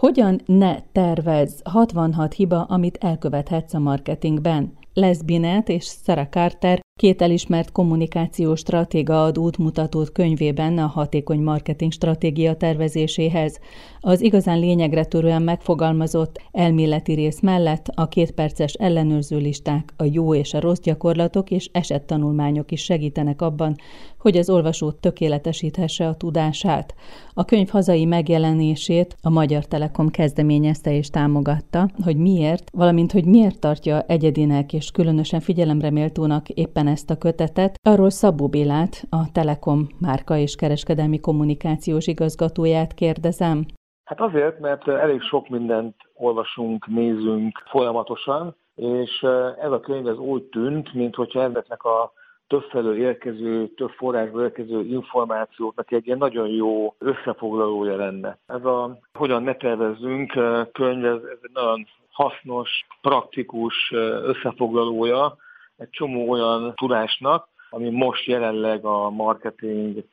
Hogyan ne tervez 66 hiba, amit elkövethetsz a marketingben? Les Binet és Sarah Carter Két elismert kommunikációs stratéga ad útmutatót könyvében a hatékony marketing stratégia tervezéséhez. Az igazán lényegre törően megfogalmazott elméleti rész mellett a kétperces ellenőrző listák, a jó és a rossz gyakorlatok és esettanulmányok is segítenek abban, hogy az olvasó tökéletesíthesse a tudását. A könyv hazai megjelenését a Magyar Telekom kezdeményezte és támogatta, hogy miért, valamint hogy miért tartja egyedinek és különösen figyelemre méltónak éppen ezt a kötetet, arról Szabó Bélát, a Telekom márka és kereskedelmi kommunikációs igazgatóját kérdezem. Hát azért, mert elég sok mindent olvasunk, nézünk folyamatosan, és ez a könyv ez úgy tűnt, mintha ezeknek a többfelől érkező, több forrásból érkező információknak egy ilyen nagyon jó összefoglalója lenne. Ez a Hogyan ne tervezzünk könyv, ez, ez egy nagyon hasznos, praktikus összefoglalója egy csomó olyan tudásnak, ami most jelenleg a marketing,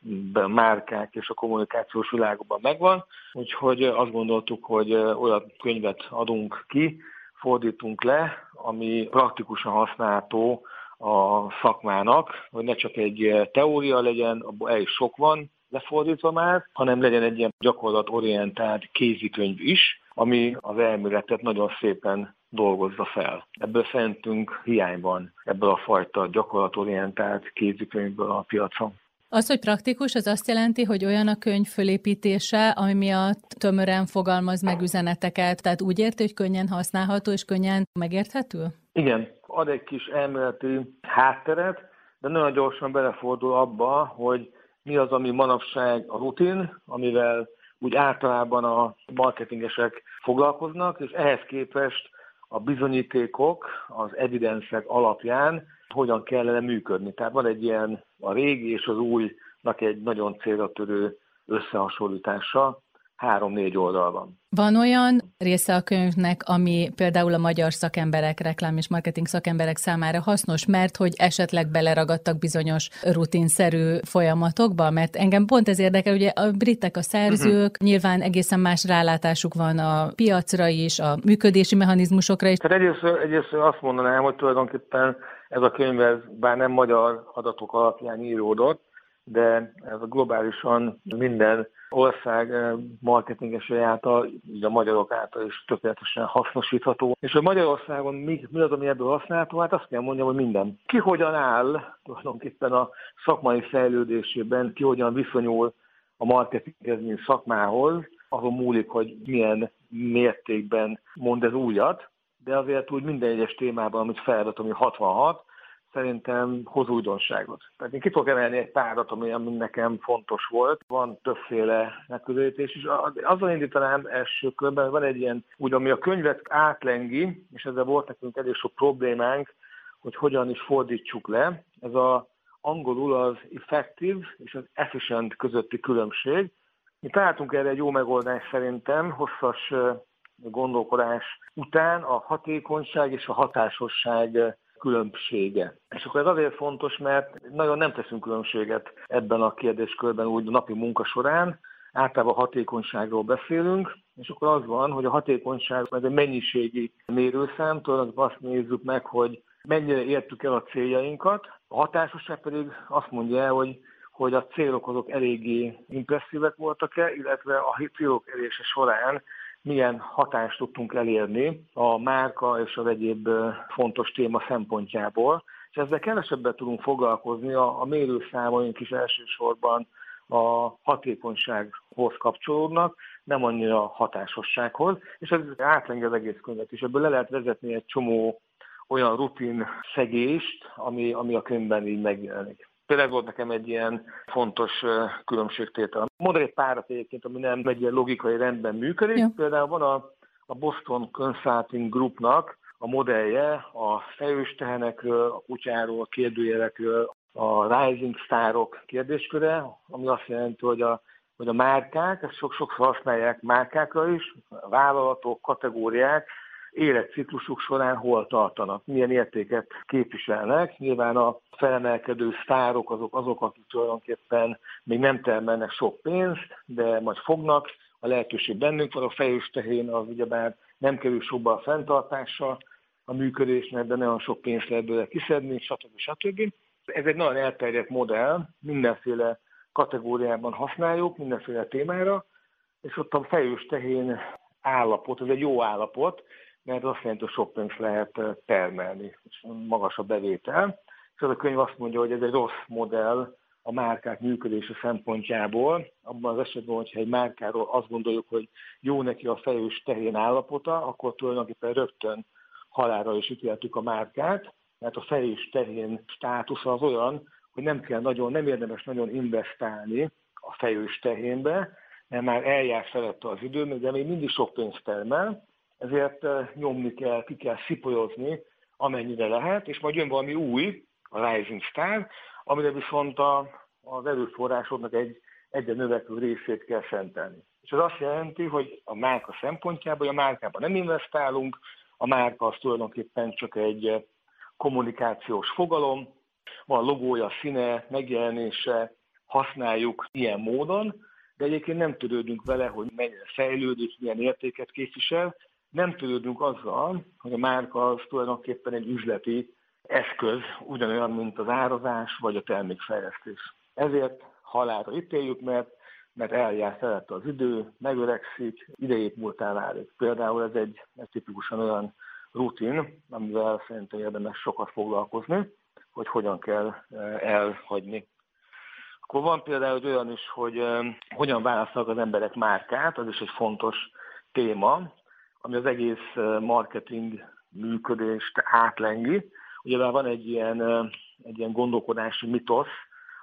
márkák és a kommunikációs világban megvan, úgyhogy azt gondoltuk, hogy olyan könyvet adunk ki, fordítunk le, ami praktikusan használható a szakmának, hogy ne csak egy teória legyen, abból el is sok van lefordítva már, hanem legyen egy ilyen gyakorlatorientált kézikönyv is, ami az elméletet nagyon szépen dolgozza fel. Ebből szerintünk hiány van ebből a fajta gyakorlatorientált kézikönyvből a piacon. Az, hogy praktikus, az azt jelenti, hogy olyan a könyv fölépítése, ami miatt tömören fogalmaz meg üzeneteket, tehát úgy érti, hogy könnyen használható és könnyen megérthető? Igen, ad egy kis elméleti hátteret, de nagyon gyorsan belefordul abba, hogy mi az, ami manapság a rutin, amivel úgy általában a marketingesek foglalkoznak, és ehhez képest a bizonyítékok, az evidencek alapján hogyan kellene működni. Tehát van egy ilyen a régi és az újnak egy nagyon célra törő összehasonlítása, három-négy oldal van. Van olyan része a könyvnek, ami például a magyar szakemberek, reklám és marketing szakemberek számára hasznos, mert hogy esetleg beleragadtak bizonyos rutinszerű folyamatokba? Mert engem pont ez érdekel, ugye a britek a szerzők, uh-huh. nyilván egészen más rálátásuk van a piacra is, a működési mechanizmusokra is. Tehát egyrészt, egyrészt azt mondanám, hogy tulajdonképpen ez a könyv, ez bár nem magyar adatok alapján íródott, de ez a globálisan minden ország eh, marketingese által, így a magyarok által is tökéletesen hasznosítható. És hogy Magyarországon mi, mi az, ami ebből használható? Hát azt kell mondjam, hogy minden. Ki hogyan áll tulajdonképpen a szakmai fejlődésében, ki hogyan viszonyul a marketinghez, mint szakmához, azon múlik, hogy milyen mértékben mond ez újat, de azért úgy minden egyes témában, amit felvet, ami 66, szerintem hoz újdonságot. Tehát én ki tudok emelni egy párat, ami, ami nekem fontos volt. Van többféle megközelítés is. Azzal indítanám első körben, van egy ilyen, úgy, ami a könyvet átlengi, és ezzel volt nekünk elég sok problémánk, hogy hogyan is fordítsuk le. Ez a angolul az effective és az efficient közötti különbség. Mi találtunk erre egy jó megoldást szerintem, hosszas gondolkodás után a hatékonyság és a hatásosság különbsége. És akkor ez azért fontos, mert nagyon nem teszünk különbséget ebben a kérdéskörben úgy a napi munka során, általában hatékonyságról beszélünk, és akkor az van, hogy a hatékonyság ez egy mennyiségi mérőszám, tulajdonképpen azt nézzük meg, hogy mennyire értük el a céljainkat, a hatásosság pedig azt mondja el, hogy hogy a célok azok eléggé impresszívek voltak-e, illetve a célok elérése során milyen hatást tudtunk elérni a márka és az egyéb fontos téma szempontjából, és ezzel kevesebbet tudunk foglalkozni, a, a mérőszámaink is elsősorban a hatékonysághoz kapcsolódnak, nem annyira a hatásossághoz, és ez átlengi az egész könyvet, és ebből le lehet vezetni egy csomó olyan rutin szegést, ami, ami a könyvben így megjelenik. Például volt nekem egy ilyen fontos különbségtétel. Mondok egy párat egyébként, ami nem egy ilyen logikai rendben működik. Ja. Például van a, a Boston Consulting Groupnak a modellje a fejős tehenekről, a kutyáról, a kérdőjelekről, a rising starok kérdésköre, ami azt jelenti, hogy a, hogy a márkák, ezt sok, sokszor használják márkákra is, vállalatok, kategóriák, életciklusuk során hol tartanak, milyen értéket képviselnek. Nyilván a felemelkedő sztárok azok, azok, akik tulajdonképpen még nem termelnek sok pénzt, de majd fognak, a lehetőség bennünk van, a fejős tehén az ugyebár nem kerül sokba a fenntartása a működésnek, de nagyon sok pénzt lehet belőle kiszedni, stb. stb. Ez egy nagyon elterjedt modell, mindenféle kategóriában használjuk, mindenféle témára, és ott a fejős tehén állapot, ez egy jó állapot, mert azt jelenti, hogy sok pénzt lehet termelni, és magas a bevétel. És az a könyv azt mondja, hogy ez egy rossz modell a márkák működése szempontjából. Abban az esetben, hogyha egy márkáról azt gondoljuk, hogy jó neki a fejős tehén állapota, akkor tulajdonképpen rögtön halára is ítéltük a márkát, mert a fejős tehén státusza az olyan, hogy nem kell nagyon, nem érdemes nagyon investálni a fejős tehénbe, mert már eljár felette az idő, de még mindig sok pénzt termel, ezért nyomni kell, ki kell szipolyozni, amennyire lehet, és majd jön valami új, a Rising Star, amire viszont a, az erőforrásodnak egy egyre növekvő részét kell szentelni. És ez azt jelenti, hogy a márka szempontjából, a márkában nem investálunk, a márka az tulajdonképpen csak egy kommunikációs fogalom, van logója, színe, megjelenése, használjuk ilyen módon, de egyébként nem törődünk vele, hogy mennyire fejlődik, milyen értéket képvisel, nem törődünk azzal, hogy a márka az tulajdonképpen egy üzleti eszköz, ugyanolyan, mint az árazás vagy a termékfejlesztés. Ezért halálra ítéljük, mert, mert eljár felette az idő, megöregszik, idejét múltán válik. Például ez egy, egy tipikusan olyan rutin, amivel szerintem érdemes sokat foglalkozni, hogy hogyan kell eh, elhagyni. Akkor van például olyan is, hogy eh, hogyan választanak az emberek márkát, az is egy fontos téma, ami az egész marketing működést átlengi. Ugye van egy ilyen, egy ilyen gondolkodási mitosz,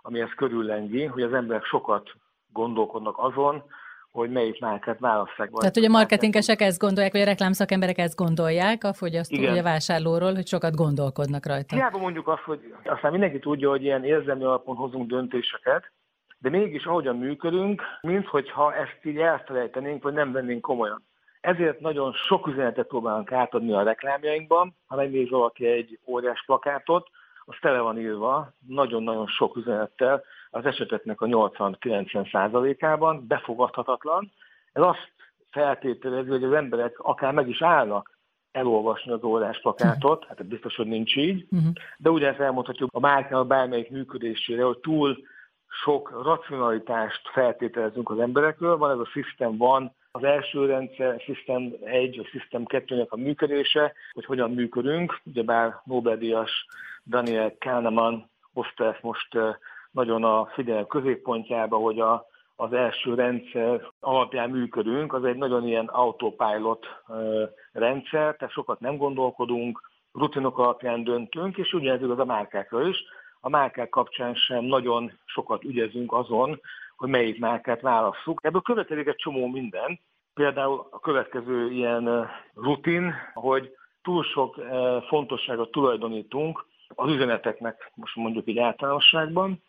ami ezt körüllengi, hogy az emberek sokat gondolkodnak azon, hogy melyik márkát válasszák. Tehát, hogy a marketingesek ezt gondolják, vagy a reklámszakemberek ezt gondolják a fogyasztó, vagy a vásárlóról, hogy sokat gondolkodnak rajta. Hiába mondjuk azt, hogy aztán mindenki tudja, hogy ilyen érzelmi alapon hozunk döntéseket, de mégis ahogyan működünk, minthogyha ezt így elfelejtenénk, vagy nem vennénk komolyan. Ezért nagyon sok üzenetet próbálunk átadni a reklámjainkban. Ha megnéz valaki egy óriás plakátot, az tele van írva nagyon-nagyon sok üzenettel, az eseteknek a 80-90 százalékában befogadhatatlan. Ez azt feltételezi, hogy az emberek akár meg is állnak elolvasni az órás plakátot, hát biztos, hogy nincs így, uh-huh. de ugye ezt elmondhatjuk a márkának bármelyik működésére, hogy túl sok racionalitást feltételezünk az emberekről, van ez a System van, az első rendszer, System 1, a System 2 a működése, hogy hogyan működünk, ugyebár Nobel-díjas Daniel Kahneman hozta ezt most nagyon a figyelem középpontjába, hogy a, az első rendszer alapján működünk, az egy nagyon ilyen autopilot rendszer, tehát sokat nem gondolkodunk, rutinok alapján döntünk, és ugyanez igaz a márkákra is. A márkák kapcsán sem nagyon sokat ügyezünk azon, hogy melyik márkát válasszuk. Ebből következik egy csomó minden. Például a következő ilyen rutin, hogy túl sok fontosságot tulajdonítunk az üzeneteknek, most mondjuk így általánosságban,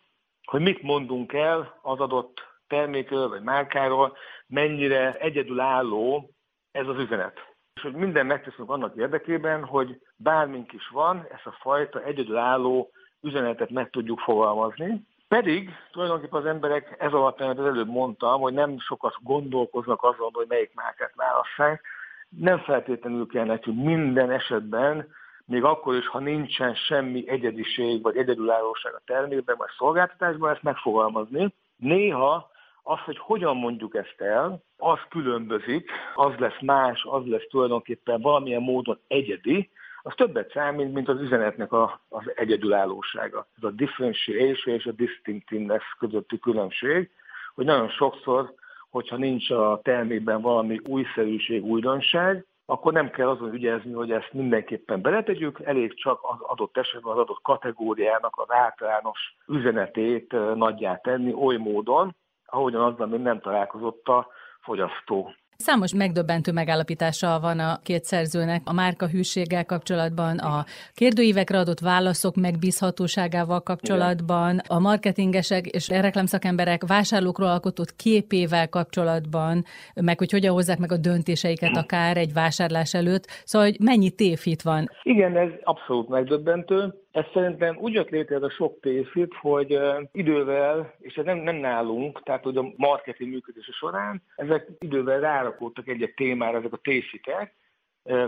hogy mit mondunk el az adott termékről vagy márkáról, mennyire egyedülálló ez az üzenet. És hogy minden megteszünk annak érdekében, hogy bármink is van, ezt a fajta egyedülálló üzenetet meg tudjuk fogalmazni. Pedig tulajdonképpen az emberek ez alapján, amit az előbb mondtam, hogy nem sokat gondolkoznak azon, hogy melyik márkát válasszák. Nem feltétlenül kell nekünk minden esetben még akkor is, ha nincsen semmi egyediség vagy egyedülállóság a termékben vagy szolgáltatásban, ezt megfogalmazni. Néha az, hogy hogyan mondjuk ezt el, az különbözik, az lesz más, az lesz tulajdonképpen valamilyen módon egyedi, az többet számít, mint az üzenetnek a, az egyedülállósága. Ez a differentiation és a distinctiveness közötti különbség, hogy nagyon sokszor, hogyha nincs a termékben valami újszerűség, újdonság, akkor nem kell azon ügyezni, hogy ezt mindenképpen beletegyük, elég csak az adott esetben az adott kategóriának az általános üzenetét nagyját tenni oly módon, ahogyan azzal még nem találkozott a fogyasztó. Számos megdöbbentő megállapítása van a két szerzőnek a márka hűséggel kapcsolatban, a kérdőívekre adott válaszok megbízhatóságával kapcsolatban, a marketingesek és reklámszakemberek vásárlókról alkotott képével kapcsolatban, meg hogy hogyan hozzák meg a döntéseiket akár egy vásárlás előtt. Szóval, hogy mennyi tévhit van. Igen, ez abszolút megdöbbentő. Ez szerintem úgy jött létre ez a sok tészít, hogy idővel, és ez nem, nem nálunk, tehát hogy a marketing működése során, ezek idővel rárakódtak egy-egy témára ezek a tészítek,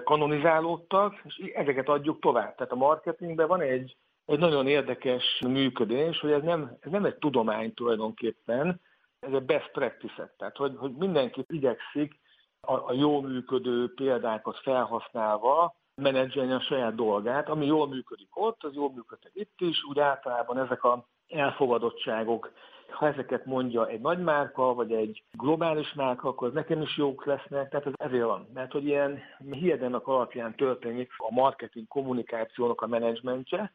kanonizálódtak, és ezeket adjuk tovább. Tehát a marketingben van egy, egy nagyon érdekes működés, hogy ez nem, ez nem egy tudomány tulajdonképpen, ez egy best practice tehát hogy, hogy mindenki igyekszik a, a jó működő példákat felhasználva menedzselni a saját dolgát, ami jól működik ott, az jól működik itt is, úgy általában ezek a elfogadottságok, ha ezeket mondja egy nagy márka, vagy egy globális márka, akkor nekem is jók lesznek, tehát ez ezért van. Mert hogy ilyen hiedenek alapján történik a marketing kommunikációnak a menedzsmentje,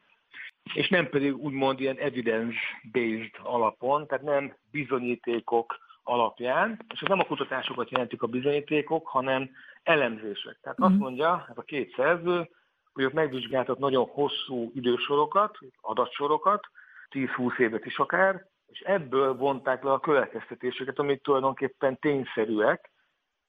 és nem pedig úgymond ilyen evidence-based alapon, tehát nem bizonyítékok alapján, és ez nem a kutatásokat jelentik a bizonyítékok, hanem elemzések. Tehát mm. azt mondja ez a két szerző, hogy ők megvizsgáltak nagyon hosszú idősorokat, adatsorokat, 10-20 évet is akár, és ebből vonták le a következtetéseket, amik tulajdonképpen tényszerűek.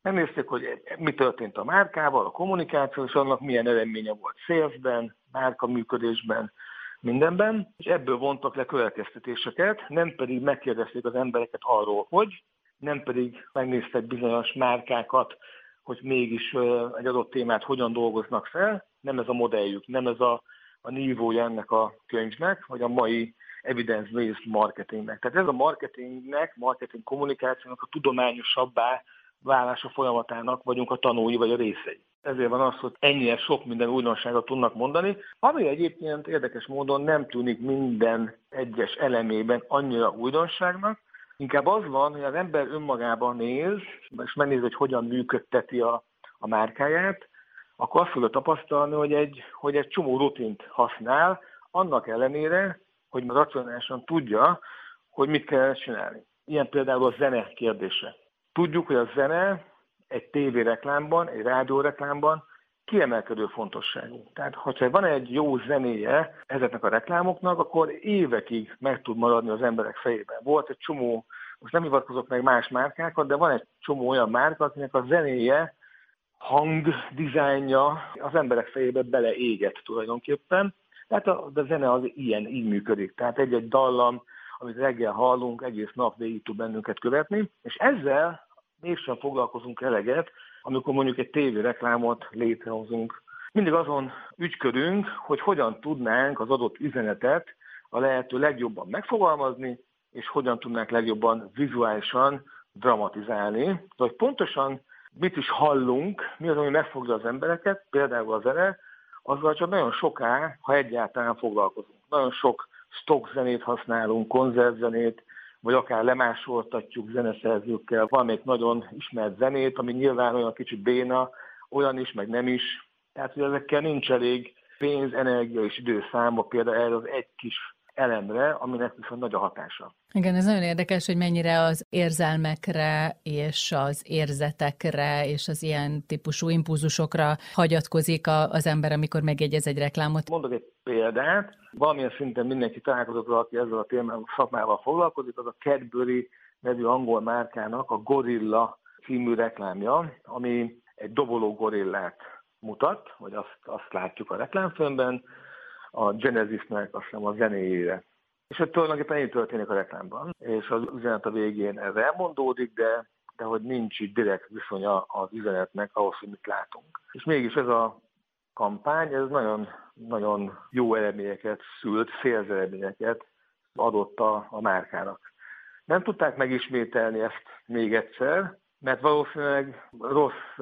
Megnézték, hogy mi történt a márkával, a kommunikáció, és annak milyen eredménye volt salesben, márka működésben, mindenben, és ebből vontak le következtetéseket, nem pedig megkérdezték az embereket arról, hogy, nem pedig megnéztek bizonyos márkákat, hogy mégis egy adott témát hogyan dolgoznak fel, nem ez a modelljük, nem ez a, a nívója ennek a könyvnek, vagy a mai evidence-based marketingnek. Tehát ez a marketingnek, marketing kommunikációnak a tudományosabbá válása folyamatának vagyunk a tanúi vagy a részei. Ezért van az, hogy ennyire sok minden újdonságot tudnak mondani, ami egyébként érdekes módon nem tűnik minden egyes elemében annyira újdonságnak, Inkább az van, hogy az ember önmagában néz, és megnéz, hogy hogyan működteti a, a márkáját, akkor azt fogja tapasztalni, hogy egy, hogy egy csomó rutint használ, annak ellenére, hogy racionálisan tudja, hogy mit kell csinálni. Ilyen például a zene kérdése. Tudjuk, hogy a zene egy tévéreklámban, egy rádióreklámban kiemelkedő fontosságú. Tehát, hogyha van egy jó zenéje ezeknek a reklámoknak, akkor évekig meg tud maradni az emberek fejében. Volt egy csomó, most nem hivatkozok meg más márkákat, de van egy csomó olyan márka, akinek a zenéje, hang, dizájnja az emberek fejébe beleégett tulajdonképpen. Tehát a, a zene az ilyen, így működik. Tehát egy-egy dallam, amit reggel hallunk, egész nap végig tud bennünket követni, és ezzel mégsem foglalkozunk eleget, amikor mondjuk egy tévéreklámot létrehozunk. Mindig azon ügyködünk, hogy hogyan tudnánk az adott üzenetet a lehető legjobban megfogalmazni, és hogyan tudnánk legjobban vizuálisan dramatizálni. Hogy pontosan mit is hallunk, mi az, ami megfogja az embereket, például a zene, azzal csak nagyon soká, ha egyáltalán foglalkozunk. Nagyon sok stock zenét használunk, konzervzenét, vagy akár lemásoltatjuk zeneszerzőkkel valamelyik nagyon ismert zenét, ami nyilván olyan kicsit béna, olyan is, meg nem is. Tehát, hogy ezekkel nincs elég pénz, energia és időszámba például erre az egy kis elemre, aminek viszont nagy a hatása. Igen, ez nagyon érdekes, hogy mennyire az érzelmekre és az érzetekre és az ilyen típusú impulzusokra hagyatkozik az ember, amikor megjegyez egy reklámot. Mondok egy példát. Valamilyen szinten mindenki találkozott, aki ezzel a témával, szakmával foglalkozik, az a Cadbury nevű angol márkának a Gorilla című reklámja, ami egy doboló gorillát mutat, vagy azt, azt látjuk a reklámfilmben, a Genesisnek azt hiszem a zenéjére. És hogy tulajdonképpen így történik a reklámban, és az üzenet a végén ez elmondódik, de, de hogy nincs így direkt viszonya az üzenetnek ahhoz, hogy mit látunk. És mégis ez a kampány, ez nagyon, nagyon jó eredményeket szült, szélz eredményeket adott a, a márkának. Nem tudták megismételni ezt még egyszer, mert valószínűleg rossz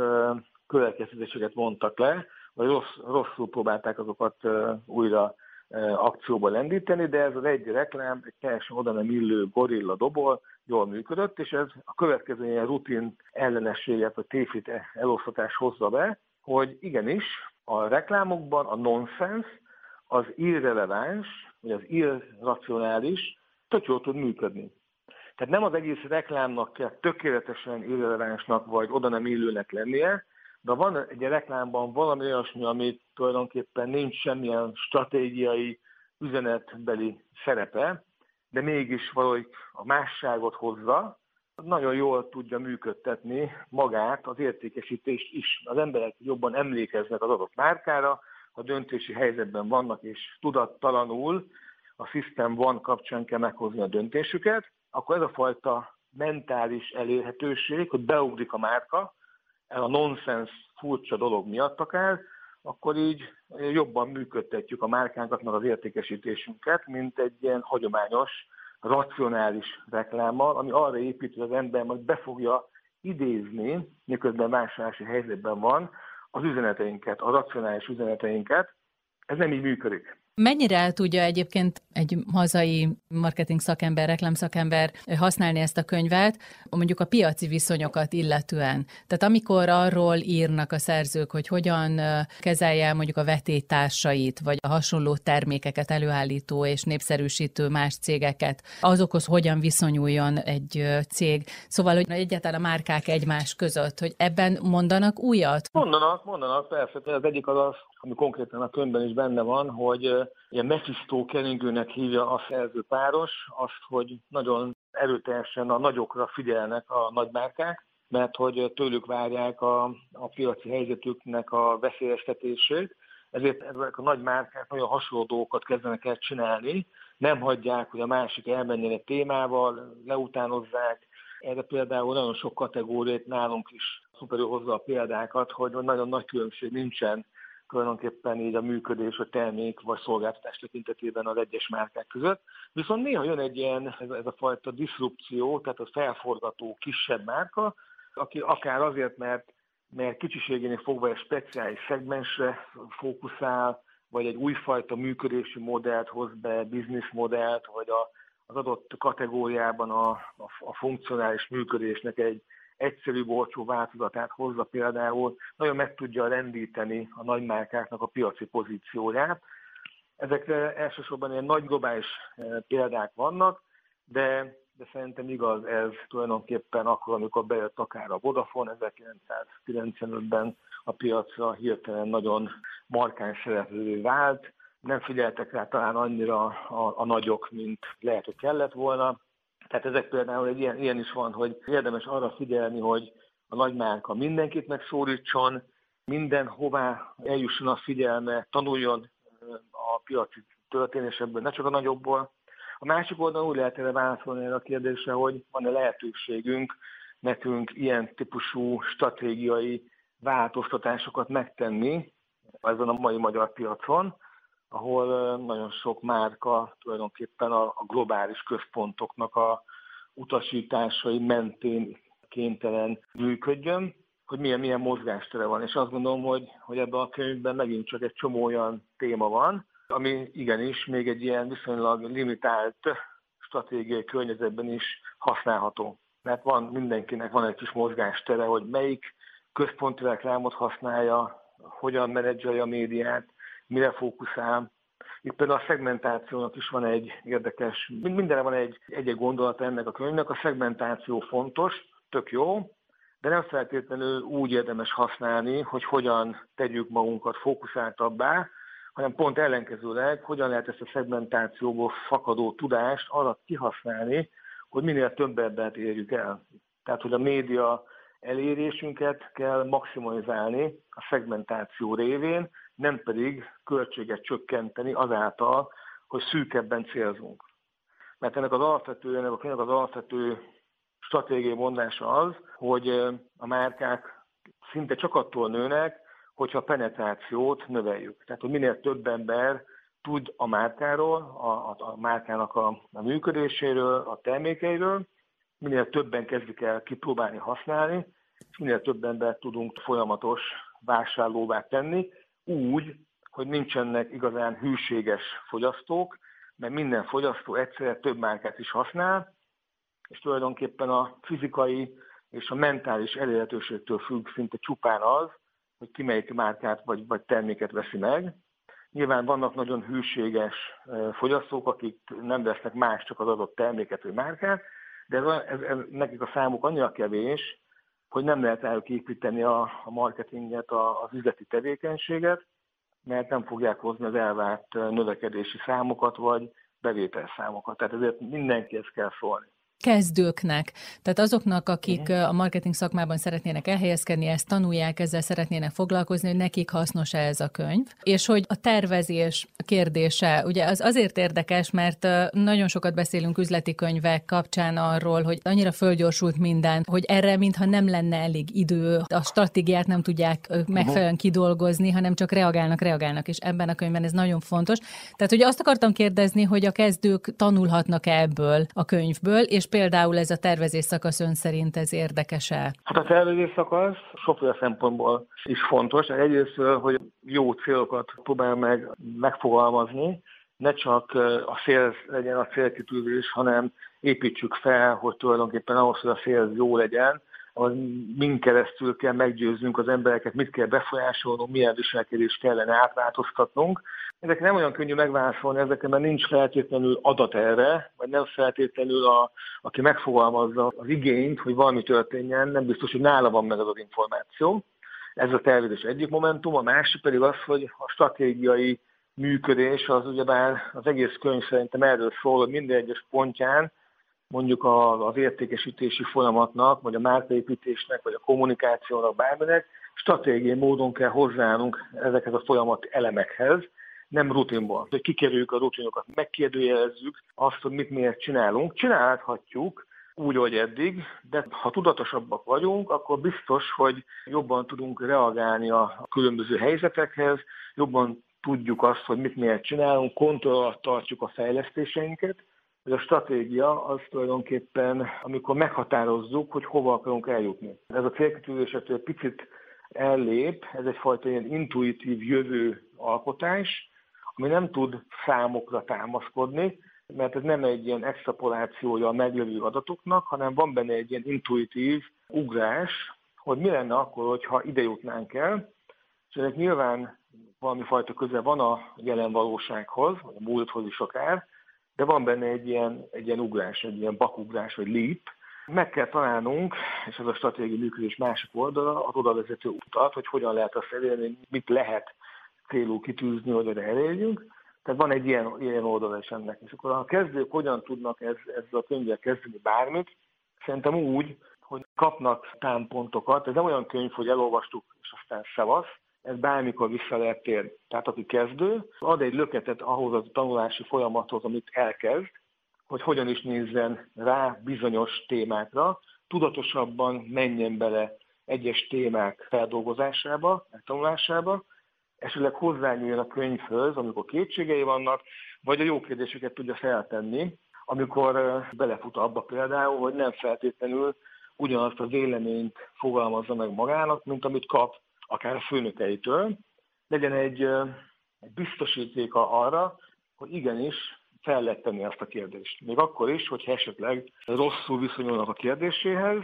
következtetéseket mondtak le, vagy rossz, rosszul próbálták azokat újra akcióba lendíteni, de ez az egy reklám, egy teljesen oda nem illő gorilla dobol, jól működött, és ez a következő ilyen rutin ellenességet, vagy tévhit elosztatás hozza be, hogy igenis a reklámokban a nonsens, az irreleváns, vagy az irracionális tök jól tud működni. Tehát nem az egész reklámnak kell tökéletesen irrelevánsnak, vagy oda nem illőnek lennie, de van egy reklámban valami olyasmi, amit tulajdonképpen nincs semmilyen stratégiai, üzenetbeli szerepe, de mégis valahogy a másságot hozza, nagyon jól tudja működtetni magát, az értékesítést is. Az emberek jobban emlékeznek az adott márkára, a döntési helyzetben vannak, és tudattalanul a System One kapcsán kell meghozni a döntésüket, akkor ez a fajta mentális elérhetőség, hogy beugrik a márka, a nonsens furcsa dolog miatt akár, akkor így jobban működtetjük a márkánkat, meg az értékesítésünket, mint egy ilyen hagyományos, racionális reklámmal, ami arra épít, hogy az ember majd be fogja idézni, miközben vásárlási helyzetben van, az üzeneteinket, a racionális üzeneteinket. Ez nem így működik. Mennyire el tudja egyébként egy hazai marketing szakember, reklámszakember használni ezt a könyvet, mondjuk a piaci viszonyokat illetően? Tehát amikor arról írnak a szerzők, hogy hogyan kezelje mondjuk a vetétársait, vagy a hasonló termékeket előállító és népszerűsítő más cégeket, azokhoz hogyan viszonyuljon egy cég. Szóval, hogy egyáltalán a márkák egymás között, hogy ebben mondanak újat? Mondanak, mondanak, persze. Az egyik az az, ami konkrétan a könyvben is benne van, hogy ilyen Mephisto keringőnek hívja a szerző páros, azt, hogy nagyon erőteljesen a nagyokra figyelnek a nagymárkák, mert hogy tőlük várják a, a piaci helyzetüknek a veszélyeztetését, ezért ezek a nagy márkák nagyon hasonló dolgokat kezdenek el csinálni, nem hagyják, hogy a másik elmenjen egy témával, leutánozzák. Erre például nagyon sok kategóriát nálunk is szuperül hozza a példákat, hogy nagyon nagy különbség nincsen tulajdonképpen így a működés, a termék vagy szolgáltatás tekintetében az egyes márkák között. Viszont néha jön egy ilyen, ez, a fajta diszrupció, tehát a felforgató kisebb márka, aki akár azért, mert, mert kicsiségénél fogva egy speciális szegmensre fókuszál, vagy egy újfajta működési modellt hoz be, modellt, vagy a, az adott kategóriában a, a, a funkcionális működésnek egy, egyszerű, olcsó változatát hozza például, nagyon meg tudja rendíteni a nagymárkáknak a piaci pozícióját. Ezek elsősorban ilyen nagy globális eh, példák vannak, de, de szerintem igaz ez tulajdonképpen akkor, amikor bejött akár a Vodafone 1995-ben a piacra hirtelen nagyon markáns szereplő vált, nem figyeltek rá talán annyira a, a nagyok, mint lehet, hogy kellett volna, tehát ezek például egy ilyen, ilyen is van, hogy érdemes arra figyelni, hogy a nagymárka mindenkit megszólítson, mindenhová eljusson a figyelme, tanuljon a piaci történésekből, ne csak a nagyobbból. A másik oldalon úgy lehet erre válaszolni erre a kérdésre, hogy van-e lehetőségünk nekünk ilyen típusú stratégiai változtatásokat megtenni ezen a mai magyar piacon, ahol nagyon sok márka tulajdonképpen a, globális központoknak a utasításai mentén kénytelen működjön, hogy milyen, milyen mozgástere van. És azt gondolom, hogy, hogy ebben a könyvben megint csak egy csomó olyan téma van, ami igenis még egy ilyen viszonylag limitált stratégiai környezetben is használható. Mert van mindenkinek van egy kis mozgástere, hogy melyik központi reklámot használja, hogyan menedzselje a médiát, mire fókuszál. Itt például a szegmentációnak is van egy érdekes, mindenre van egy egy gondolata ennek a könyvnek. A szegmentáció fontos, tök jó, de nem feltétlenül úgy érdemes használni, hogy hogyan tegyük magunkat fókuszáltabbá, hanem pont ellenkezőleg, hogyan lehet ezt a szegmentációból fakadó tudást arra kihasználni, hogy minél több embert érjük el. Tehát, hogy a média elérésünket kell maximalizálni a szegmentáció révén, nem pedig költséget csökkenteni azáltal, hogy szűkebben célzunk. Mert ennek az alapvető, ennek az alapvető stratégiai mondása az, hogy a márkák szinte csak attól nőnek, hogyha a penetrációt növeljük. Tehát, hogy minél több ember tud a márkáról, a, a, a márkának a, a működéséről, a termékeiről, minél többen kezdik el kipróbálni, használni, és minél több embert tudunk folyamatos vásárlóvá tenni, úgy, hogy nincsenek igazán hűséges fogyasztók, mert minden fogyasztó egyszerre több márkát is használ, és tulajdonképpen a fizikai és a mentális elérhetőségtől függ szinte csupán az, hogy ki melyik márkát vagy, vagy terméket veszi meg. Nyilván vannak nagyon hűséges fogyasztók, akik nem vesznek más, csak az adott terméket vagy márkát, de ez, ez, ez, nekik a számuk annyira kevés, hogy nem lehet elképíteni a, a marketinget, a, az üzleti tevékenységet, mert nem fogják hozni az elvárt növekedési számokat, vagy bevételszámokat. Tehát ezért mindenkihez kell szólni. Kezdőknek, tehát azoknak, akik a marketing szakmában szeretnének elhelyezkedni, ezt tanulják, ezzel szeretnének foglalkozni, hogy nekik hasznos-e ez a könyv, és hogy a tervezés kérdése, ugye az azért érdekes, mert nagyon sokat beszélünk üzleti könyvek kapcsán arról, hogy annyira fölgyorsult minden, hogy erre mintha nem lenne elég idő, a stratégiát nem tudják megfelelően kidolgozni, hanem csak reagálnak, reagálnak, és ebben a könyvben ez nagyon fontos. Tehát, hogy azt akartam kérdezni, hogy a kezdők tanulhatnak ebből a könyvből, és például ez a tervezés szakasz ön szerint ez érdekes-e? Hát a tervezés szakasz sokféle szempontból is fontos. Egyrészt, hogy jó célokat próbál meg megfogalmazni, ne csak a fél legyen a célkitűzés, hanem építsük fel, hogy tulajdonképpen ahhoz, hogy a fél jó legyen, az mind keresztül kell meggyőznünk az embereket, mit kell befolyásolnunk, milyen viselkedést kellene átváltoztatnunk. Ezek nem olyan könnyű megválaszolni ezeket, mert nincs feltétlenül adat erre, vagy nem feltétlenül, a, aki megfogalmazza az igényt, hogy valami történjen, nem biztos, hogy nála van meg az az információ. Ez a tervezés egyik momentum, a másik pedig az, hogy a stratégiai működés az ugyebár az egész könyv szerintem erről szól, hogy minden egyes pontján mondjuk az értékesítési folyamatnak, vagy a márkaépítésnek, vagy a kommunikációnak, bárminek, stratégiai módon kell hozzáállnunk ezekhez a folyamat elemekhez, nem rutinból. Hogy kikerüljük a rutinokat, megkérdőjelezzük azt, hogy mit miért csinálunk. Csinálhatjuk, úgy, hogy eddig, de ha tudatosabbak vagyunk, akkor biztos, hogy jobban tudunk reagálni a különböző helyzetekhez, jobban tudjuk azt, hogy mit miért csinálunk, kontroll tartjuk a fejlesztéseinket, ez a stratégia az tulajdonképpen, amikor meghatározzuk, hogy hova akarunk eljutni. Ez a célkitűzésetől picit ellép, ez egyfajta ilyen intuitív jövő alkotás, ami nem tud számokra támaszkodni, mert ez nem egy ilyen extrapolációja a meglevő adatoknak, hanem van benne egy ilyen intuitív ugrás, hogy mi lenne akkor, hogyha ide jutnánk el, és ennek nyilván valami fajta köze van a jelen valósághoz, vagy a múlthoz is akár, de van benne egy ilyen, egy ilyen ugrás, egy ilyen bakugrás, vagy leap. Meg kell találnunk, és ez a stratégiai működés másik oldala, az oda vezető utat, hogy hogyan lehet azt elérni, mit lehet célul kitűzni, hogy oda elérjünk. Tehát van egy ilyen, ilyen oldala is ennek. És akkor a kezdők hogyan tudnak ez, ezzel a könyvvel kezdeni bármit, szerintem úgy, hogy kapnak támpontokat. Ez nem olyan könyv, hogy elolvastuk, és aztán szevasz, ez bármikor vissza lehet térni. Tehát aki kezdő, ad egy löketet ahhoz a tanulási folyamathoz, amit elkezd, hogy hogyan is nézzen rá bizonyos témákra, tudatosabban menjen bele egyes témák feldolgozásába, tanulásába, esetleg hozzányúljon a könyvhöz, amikor kétségei vannak, vagy a jó kérdéseket tudja feltenni, amikor belefut abba például, hogy nem feltétlenül ugyanazt a véleményt fogalmazza meg magának, mint amit kap akár a főnökeitől, legyen egy, egy biztosítéka arra, hogy igenis fel lehet tenni azt a kérdést. Még akkor is, hogyha esetleg rosszul viszonyulnak a kérdéséhez,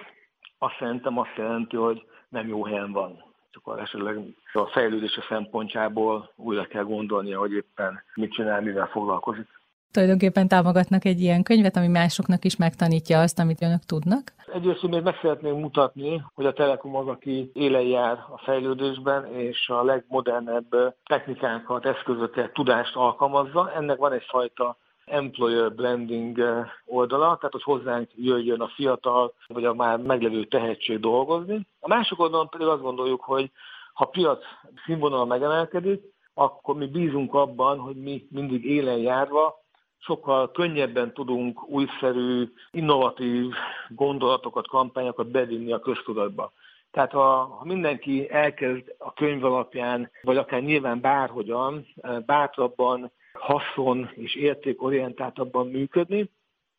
azt szerintem azt jelenti, hogy nem jó helyen van. Csak esetleg a fejlődése szempontjából újra kell gondolnia, hogy éppen mit csinál, mivel foglalkozik tulajdonképpen támogatnak egy ilyen könyvet, ami másoknak is megtanítja azt, amit önök tudnak? Egyrészt még meg szeretném mutatni, hogy a Telekom az, aki élen jár a fejlődésben, és a legmodernebb technikákat, eszközöket, tudást alkalmazza. Ennek van egyfajta employer branding oldala, tehát hogy hozzánk jöjjön a fiatal, vagy a már meglevő tehetség dolgozni. A másik oldalon pedig azt gondoljuk, hogy ha piac színvonal megemelkedik, akkor mi bízunk abban, hogy mi mindig élen járva sokkal könnyebben tudunk újszerű, innovatív gondolatokat, kampányokat bevinni a köztudatba. Tehát ha, ha mindenki elkezd a könyv alapján, vagy akár nyilván bárhogyan, eh, bátrabban, haszon és értékorientáltabban működni,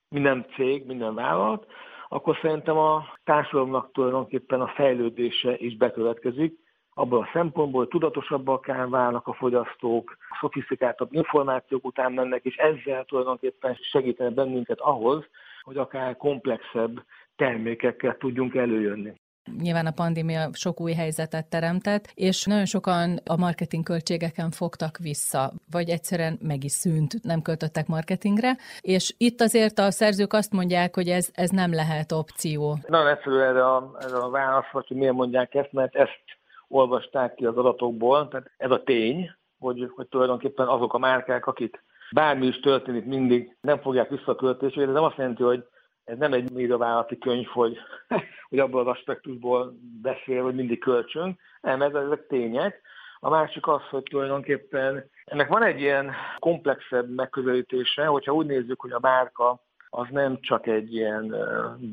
minden cég, minden vállalat, akkor szerintem a társadalomnak tulajdonképpen a fejlődése is bekövetkezik, abban a szempontból, tudatosabbak válnak a fogyasztók, szofisztikáltabb információk után mennek, és ezzel tulajdonképpen segítenek bennünket ahhoz, hogy akár komplexebb termékekkel tudjunk előjönni. Nyilván a pandémia sok új helyzetet teremtett, és nagyon sokan a marketing költségeken fogtak vissza, vagy egyszerűen meg is szűnt, nem költöttek marketingre, és itt azért a szerzők azt mondják, hogy ez, ez nem lehet opció. Nagyon egyszerű erre a, erre a válasz, hogy miért mondják ezt, mert ezt olvasták ki az adatokból. Tehát ez a tény, hogy, hogy tulajdonképpen azok a márkák, akik bármi is történik, mindig nem fogják vissza a költéseket. Ez nem azt jelenti, hogy ez nem egy médiavállalati könyv, hogy, hogy abból az aspektusból beszél, hogy mindig költsünk. Nem, ez, ezek tények. A másik az, hogy tulajdonképpen ennek van egy ilyen komplexebb megközelítése, hogyha úgy nézzük, hogy a márka az nem csak egy ilyen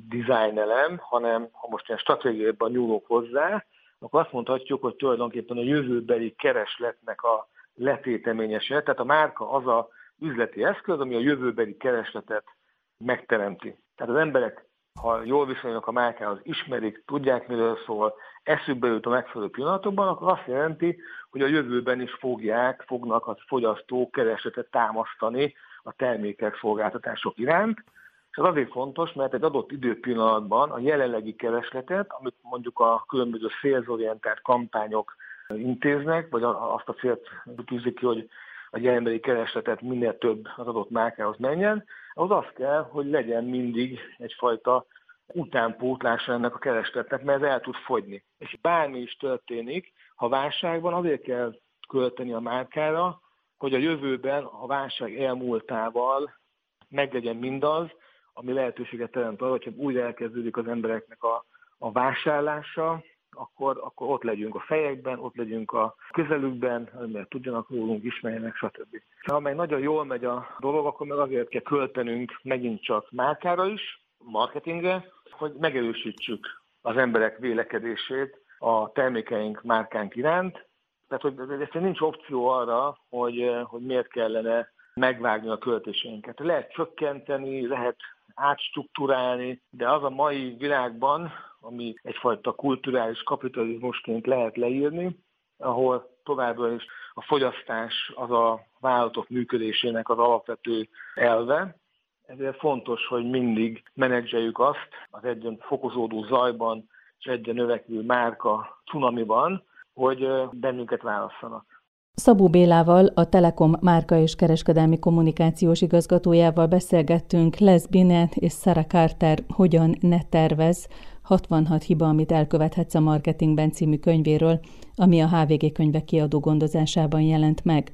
design elem, hanem ha most ilyen stratégiában nyúlok hozzá, akkor azt mondhatjuk, hogy tulajdonképpen a jövőbeli keresletnek a letéteményese, tehát a márka az a üzleti eszköz, ami a jövőbeli keresletet megteremti. Tehát az emberek, ha jól viszonyulnak a márkához, ismerik, tudják, miről szól, eszükbe jut a megfelelő pillanatokban, akkor azt jelenti, hogy a jövőben is fogják, fognak a fogyasztók keresletet támasztani a termékek, szolgáltatások iránt. Ez azért fontos, mert egy adott időpillanatban a jelenlegi keresletet, amit mondjuk a különböző szélzorientált kampányok intéznek, vagy azt a célt tűzik ki, hogy a jelenbeli keresletet minél több az adott márkához menjen, az az kell, hogy legyen mindig egyfajta utánpótlása ennek a keresletnek, mert ez el tud fogyni. És bármi is történik, ha válság van, azért kell költeni a márkára, hogy a jövőben a válság elmúltával meglegyen mindaz, ami lehetőséget teremt arra, hogyha újra elkezdődik az embereknek a, a vásárlása, akkor, akkor ott legyünk a fejekben, ott legyünk a közelükben, mert tudjanak rólunk, ismerjenek, stb. Ha amely nagyon jól megy a dolog, akkor meg azért kell költenünk megint csak márkára is, marketingre, hogy megerősítsük az emberek vélekedését a termékeink, márkánk iránt. Tehát, hogy ez nincs opció arra, hogy, hogy miért kellene megvágni a költéseinket. Lehet csökkenteni, lehet átstruktúrálni, de az a mai világban, ami egyfajta kulturális kapitalizmusként lehet leírni, ahol továbbra is a fogyasztás az a vállalatok működésének az alapvető elve, ezért fontos, hogy mindig menedzseljük azt az egyen fokozódó zajban és egyre növekvő márka cunamiban, hogy bennünket válasszanak. Szabó Bélával, a Telekom márka és kereskedelmi kommunikációs igazgatójával beszélgettünk Les Binet és Sarah Carter Hogyan ne tervez, 66 hiba, amit elkövethetsz a marketingben című könyvéről, ami a HVG könyvek kiadó gondozásában jelent meg.